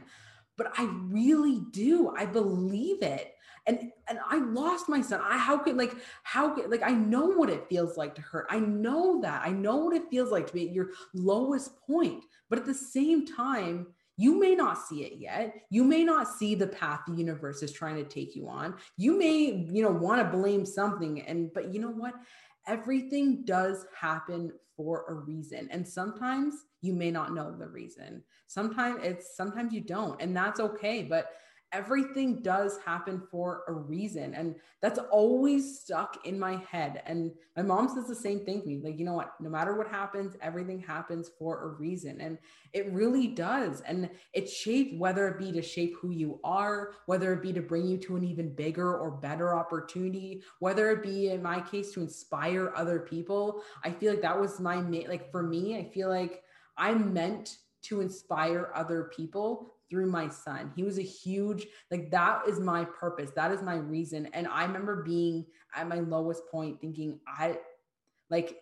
but I really do. I believe it and and i lost my son. I how could like how could like i know what it feels like to hurt. I know that. I know what it feels like to be at your lowest point. But at the same time you may not see it yet. You may not see the path the universe is trying to take you on. You may you know want to blame something and but you know what? Everything does happen for a reason. And sometimes you may not know the reason. Sometimes it's sometimes you don't. And that's okay. But everything does happen for a reason. And that's always stuck in my head. And my mom says the same thing to me like, you know what? No matter what happens, everything happens for a reason. And it really does. And it shapes whether it be to shape who you are, whether it be to bring you to an even bigger or better opportunity, whether it be in my case to inspire other people. I feel like that was my, like for me, I feel like I'm meant to inspire other people through my son. He was a huge, like, that is my purpose. That is my reason. And I remember being at my lowest point thinking, I, like,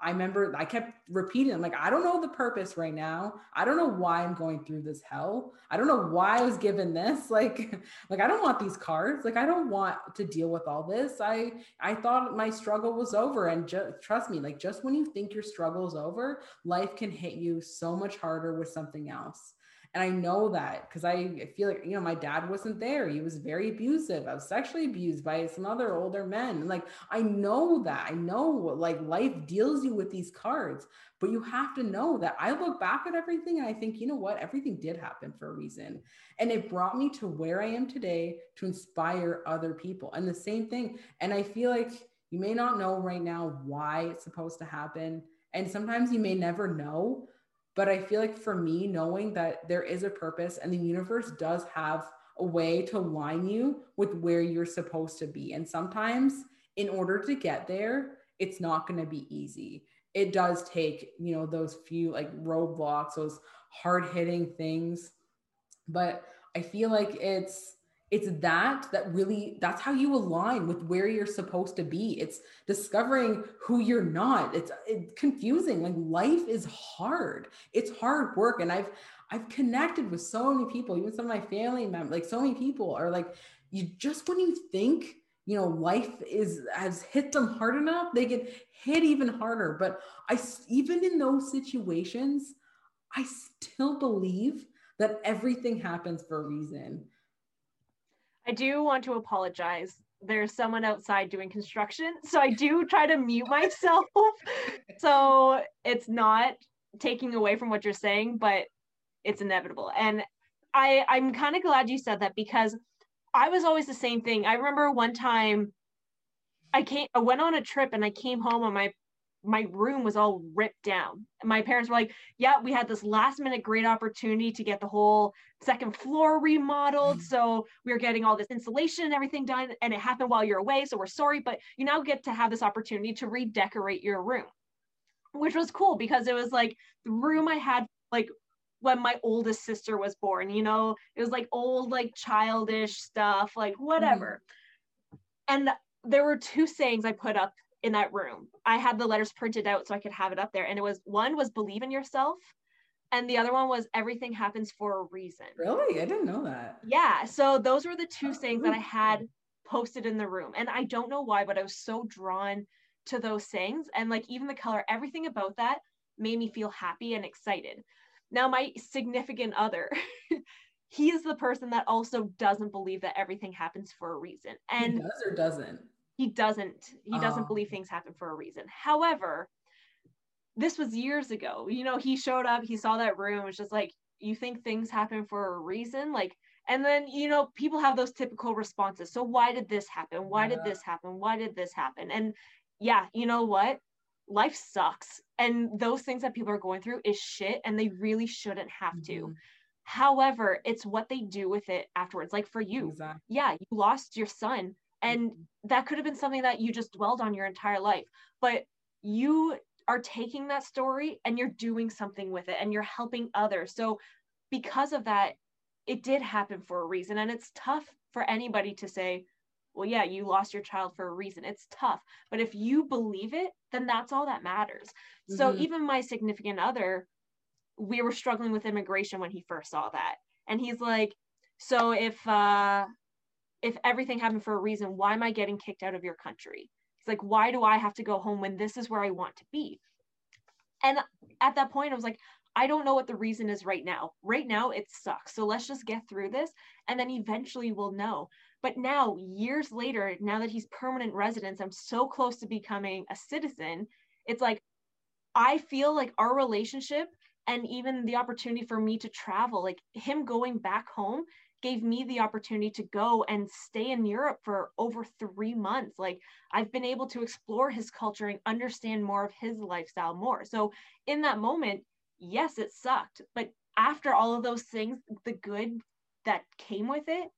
I remember I kept repeating, I'm like, I don't know the purpose right now. I don't know why I'm going through this hell. I don't know why I was given this. Like, like I don't want these cards. Like, I don't want to deal with all this. I, I thought my struggle was over. And trust me, like, just when you think your struggle is over, life can hit you so much harder with something else. And I know that because I feel like, you know, my dad wasn't there. He was very abusive. I was sexually abused by some other older men. Like, I know that. I know like life deals you with these cards, but you have to know that I look back at everything and I think, you know what? Everything did happen for a reason. And it brought me to where I am today to inspire other people. And the same thing. And I feel like you may not know right now why it's supposed to happen. And sometimes you may never know but I feel like for me, knowing that there is a purpose and the universe does have a way to line you with where you're supposed to be. And sometimes, in order to get there, it's not going to be easy. It does take, you know, those few like roadblocks, those hard hitting things. But I feel like it's, it's that that really that's how you align with where you're supposed to be. It's discovering who you're not. It's, it's confusing. Like life is hard. It's hard work. And i've i've connected with so many people even some of my family members like so many people are like you just when you think you know life is has hit them hard enough they get hit even harder. But i even in those situations i still believe that everything happens for a reason I do want to apologize. There's someone outside doing construction, so I do try to mute myself. so it's not taking away from what you're saying, but it's inevitable. And I I'm kind of glad you said that because I was always the same thing. I remember one time I came I went on a trip and I came home and my my room was all ripped down. My parents were like, yeah, we had this last minute great opportunity to get the whole second floor remodeled. Mm-hmm. So we were getting all this insulation and everything done. And it happened while you're away. So we're sorry, but you now get to have this opportunity to redecorate your room, which was cool because it was like the room I had like when my oldest sister was born, you know, it was like old, like childish stuff, like whatever. Mm. And there were two sayings I put up in that room. I had the letters printed out so I could have it up there. And it was one was believe in yourself. And the other one was everything happens for a reason. Really? I didn't know that. Yeah. So those were the two things that I had posted in the room. And I don't know why, but I was so drawn to those things. And like even the color, everything about that made me feel happy and excited. Now, my significant other, he is the person that also doesn't believe that everything happens for a reason. And he does or doesn't? He doesn't he doesn't oh. believe things happen for a reason. However this was years ago. You know he showed up he saw that room was just like you think things happen for a reason? Like and then you know people have those typical responses. So why did this happen? Why yeah. did this happen? Why did this happen? And yeah you know what? Life sucks. And those things that people are going through is shit and they really shouldn't have mm-hmm. to however it's what they do with it afterwards. Like for you. Exactly. yeah you lost your son and that could have been something that you just dwelled on your entire life but you are taking that story and you're doing something with it and you're helping others. So because of that it did happen for a reason. And it's tough for anybody to say well yeah you lost your child for a reason. It's tough. But if you believe it then that's all that matters. Mm-hmm. so even my significant other we were struggling with immigration when he first saw that. And he's like so if uh if everything happened for a reason, why am I getting kicked out of your country? It's like, why do I have to go home when this is where I want to be? And at that point, I was like, I don't know what the reason is right now. Right now, it sucks. So let's just get through this and then eventually we'll know. But now, years later, now that he's permanent residence, I'm so close to becoming a citizen. It's like, I feel like our relationship and even the opportunity for me to travel, like him going back home gave me the opportunity to go and stay in Europe for over three months. Like I've been able to explore his culture and understand more of his lifestyle more. So in that moment, yes, it sucked. But after all of those things, the good that came with it,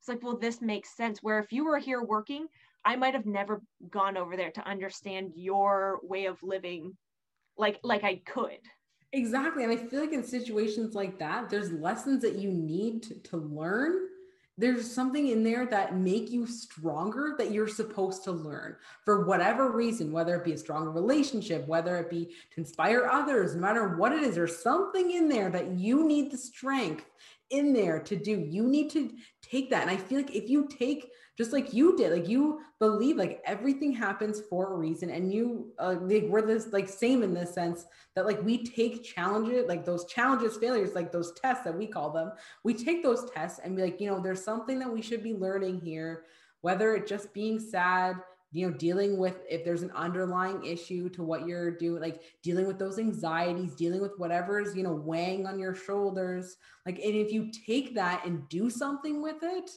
it's like, well, this makes sense. Where if you were here working, I might have never gone over there to understand your way of living like like I could. Exactly. And I feel like in situations like that, there's lessons that you need to, to, learn. There's something in there that make you stronger that you're supposed to learn for whatever reason, whether it be a stronger relationship, whether it be to inspire others, no matter what it is, there's something in there that you need the strength in there to do. You need to take that. And I feel like if you take just like you did like you believe like everything happens for a reason and you uh, like we're this like same in this sense that like we take challenges like those challenges failures like those tests that we call them we take those tests and be like you know there's something that we should be learning here whether it just being sad you know dealing with if there's an underlying issue to what you're doing like dealing with those anxieties dealing with whatever's you know weighing on your shoulders. Like and if you take that and do something with it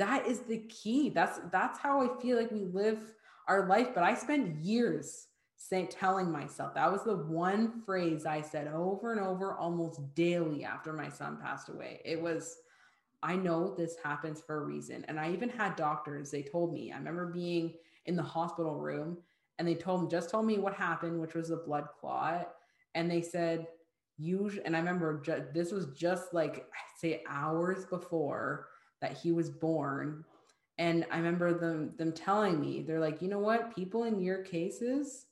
that is the key. That's that's how i feel like we live our life. But i spent years saying telling myself that was the one phrase i said over and over almost daily after my son passed away. It was i know this happens for a reason. And i even had doctors they told me i remember being in the hospital room and they told me just told me what happened which was a blood clot and they said usually and i remember ju- this was just like say hours before that he was born. And I remember them them telling me, they're like, you know what, people in your cases,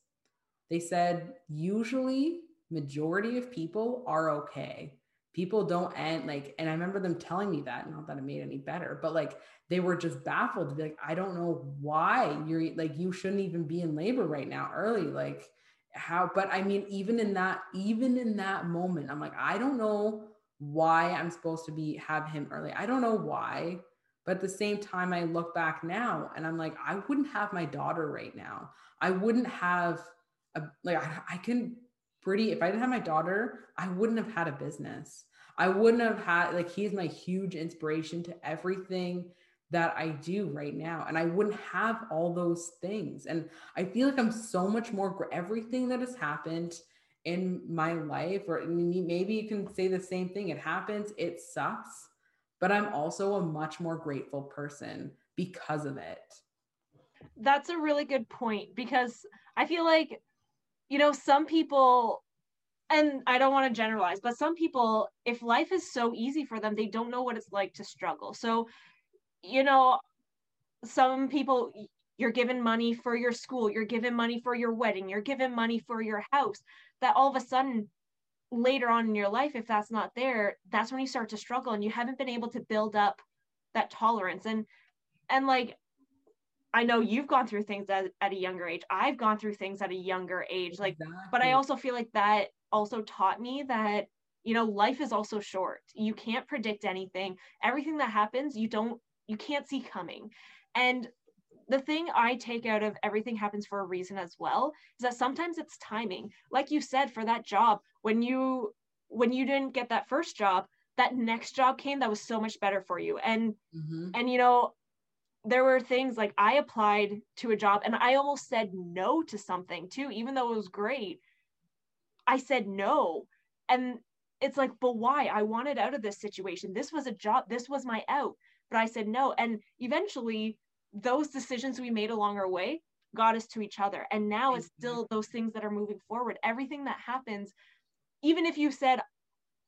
they said usually majority of people are okay. People don't end like, and I remember them telling me that, not that it made any better, but like they were just baffled to be like, I don't know why you're like, you shouldn't even be in labor right now early. Like, how, but I mean, even in that, even in that moment, I'm like, I don't know why I'm supposed to be have him early. I don't know why. But at the same time, I look back now and I'm like, I wouldn't have my daughter right now. I wouldn't have a, like, I, I can pretty, if I didn't have my daughter, I wouldn't have had a business. I wouldn't have had, like, he's my huge inspiration to everything that I do right now. And I wouldn't have all those things. And I feel like I'm so much more, everything that has happened in my life, or maybe you can say the same thing. It happens, it sucks, but I'm also a much more grateful person because of it. That's a really good point because I feel like, you know, some people, and I don't want to generalize, but some people, if life is so easy for them, they don't know what it's like to struggle. So, you know, some people, you're given money for your school, you're given money for your wedding, you're given money for your house that all of a sudden later on in your life if that's not there that's when you start to struggle and you haven't been able to build up that tolerance. And and like i know you've gone through things at, at a younger age. I've gone through things at a younger age like exactly. but i also feel like that also taught me that you know life is also short. You can't predict anything. Everything that happens you don't you can't see coming and the thing I take out of everything happens for a reason as well is that sometimes it's timing. Like you said, for that job, when you when you didn't get that first job, that next job came that was so much better for you. And mm-hmm. and you know, there were things like I applied to a job and I almost said no to something too, even though it was great. I said no. And it's like, but why? I wanted out of this situation. This was a job, this was my out. But I said no. And eventually those decisions we made along our way got us to each other. And now it's mm-hmm. still those things that are moving forward. Everything that happens, even if you said,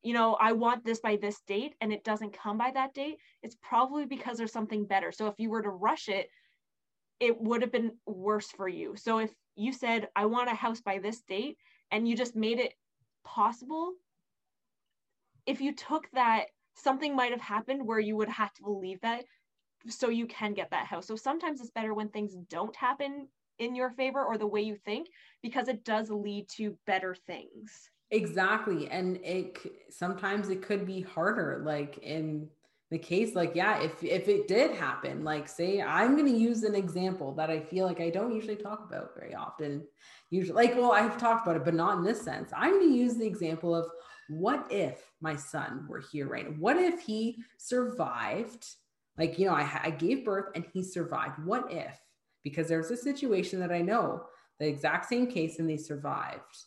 you know, I want this by this date and it doesn't come by that date, it's probably because there's something better. So if you were to rush it, it would have been worse for you. So if you said, I want a house by this date and you just made it possible, if you took that, something might have happened where you would have to believe that so you can get that house. So sometimes it's better when things don't happen in your favor or the way you think because it does lead to better things. Exactly. And it sometimes it could be harder like in the case like yeah, if if it did happen, like say I'm going to use an example that I feel like I don't usually talk about very often. Usually like well, I've talked about it but not in this sense. I'm going to use the example of what if my son were here right? What if he survived like, you know, I, I gave birth and he survived. What if? Because there's a situation that I know the exact same case and they survived.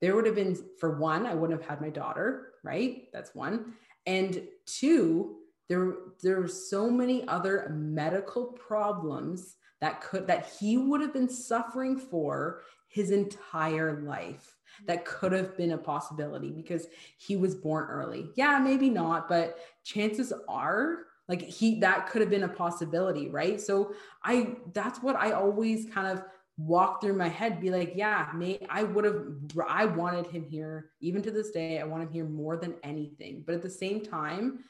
There would have been, for one, I wouldn't have had my daughter, right? That's one. And two, there, there were so many other medical problems that could that he would have been suffering for his entire life that could have been a possibility because he was born early. Yeah, maybe not, but chances are like he that could have been a possibility right? So i that's what i always kind of walk through my head be like yeah may i would have i wanted him here. Even to this day i want him here more than anything. But at the same time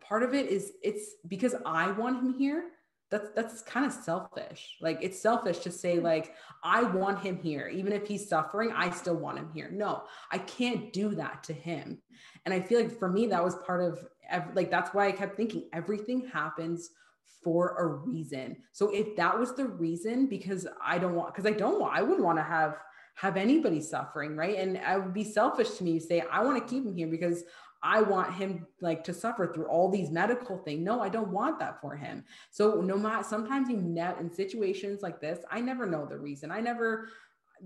part of it is it's because i want him here that's that's kind of selfish. Like it's selfish to say hmm. like i want him here. Even if he's suffering i still want him here. No i can't do that to him. And i feel like for me that was part of like that's why i kept thinking everything happens for a reason. So if that was the reason because i don't want because i don't want i wouldn't want to have have anybody suffering right? And i would be selfish to me to say i want to keep him here because I want him like to suffer through all these medical things. No, I don't want that for him. So no matter sometimes you net in situations like this, I never know the reason. I never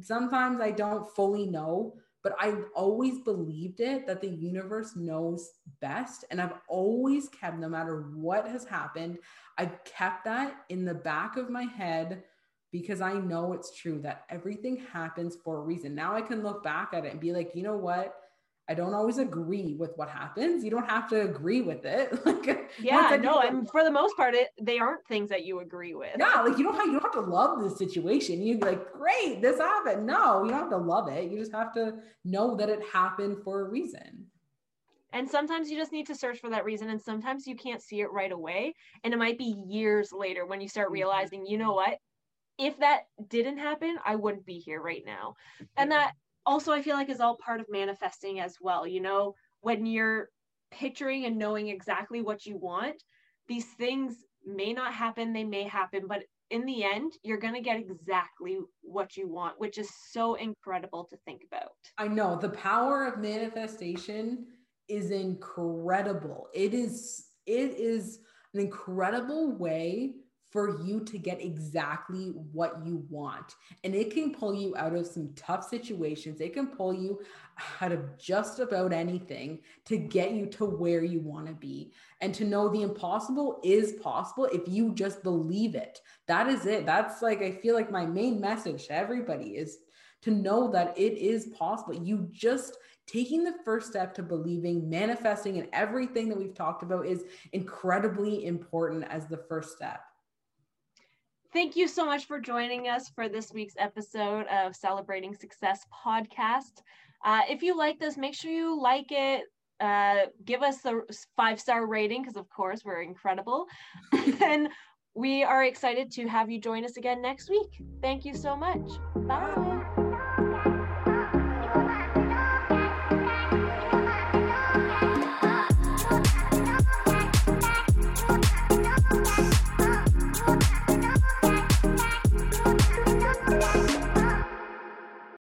sometimes I don't fully know, but I've always believed it that the universe knows best. And I've always kept, no matter what has happened, I've kept that in the back of my head because I know it's true that everything happens for a reason. Now I can look back at it and be like, you know what? I don't always agree with what happens. You don't have to agree with it. like yeah, no, and for the most part, it they aren't things that you agree with. Yeah, like you don't have you don't have to love the situation. You'd be like, great, this happened. No, you don't have to love it. You just have to know that it happened for a reason. And sometimes you just need to search for that reason, and sometimes you can't see it right away. And it might be years later when you start mm-hmm. realizing, you know what? If that didn't happen, I wouldn't be here right now. And that also I feel like is all part of manifesting as well. You know, when you're picturing and knowing exactly what you want, these things may not happen, they may happen, but in the end, you're going to get exactly what you want, which is so incredible to think about. I know the power of manifestation is incredible. It is it is an incredible way for you to get exactly what you want. And it can pull you out of some tough situations. It can pull you out of just about anything to get you to where you want to be. And to know the impossible is possible if you just believe it. That is it. That's like, I feel like my main message to everybody is to know that it is possible. You just, taking the first step to believing, manifesting, and everything that we've talked about is incredibly important as the first step. Thank you so much for joining us for this week's episode of Celebrating Success podcast. Uh, if you like this, make sure you like it. Uh, give us a five star rating because, of course, we're incredible. and we are excited to have you join us again next week. Thank you so much. Bye.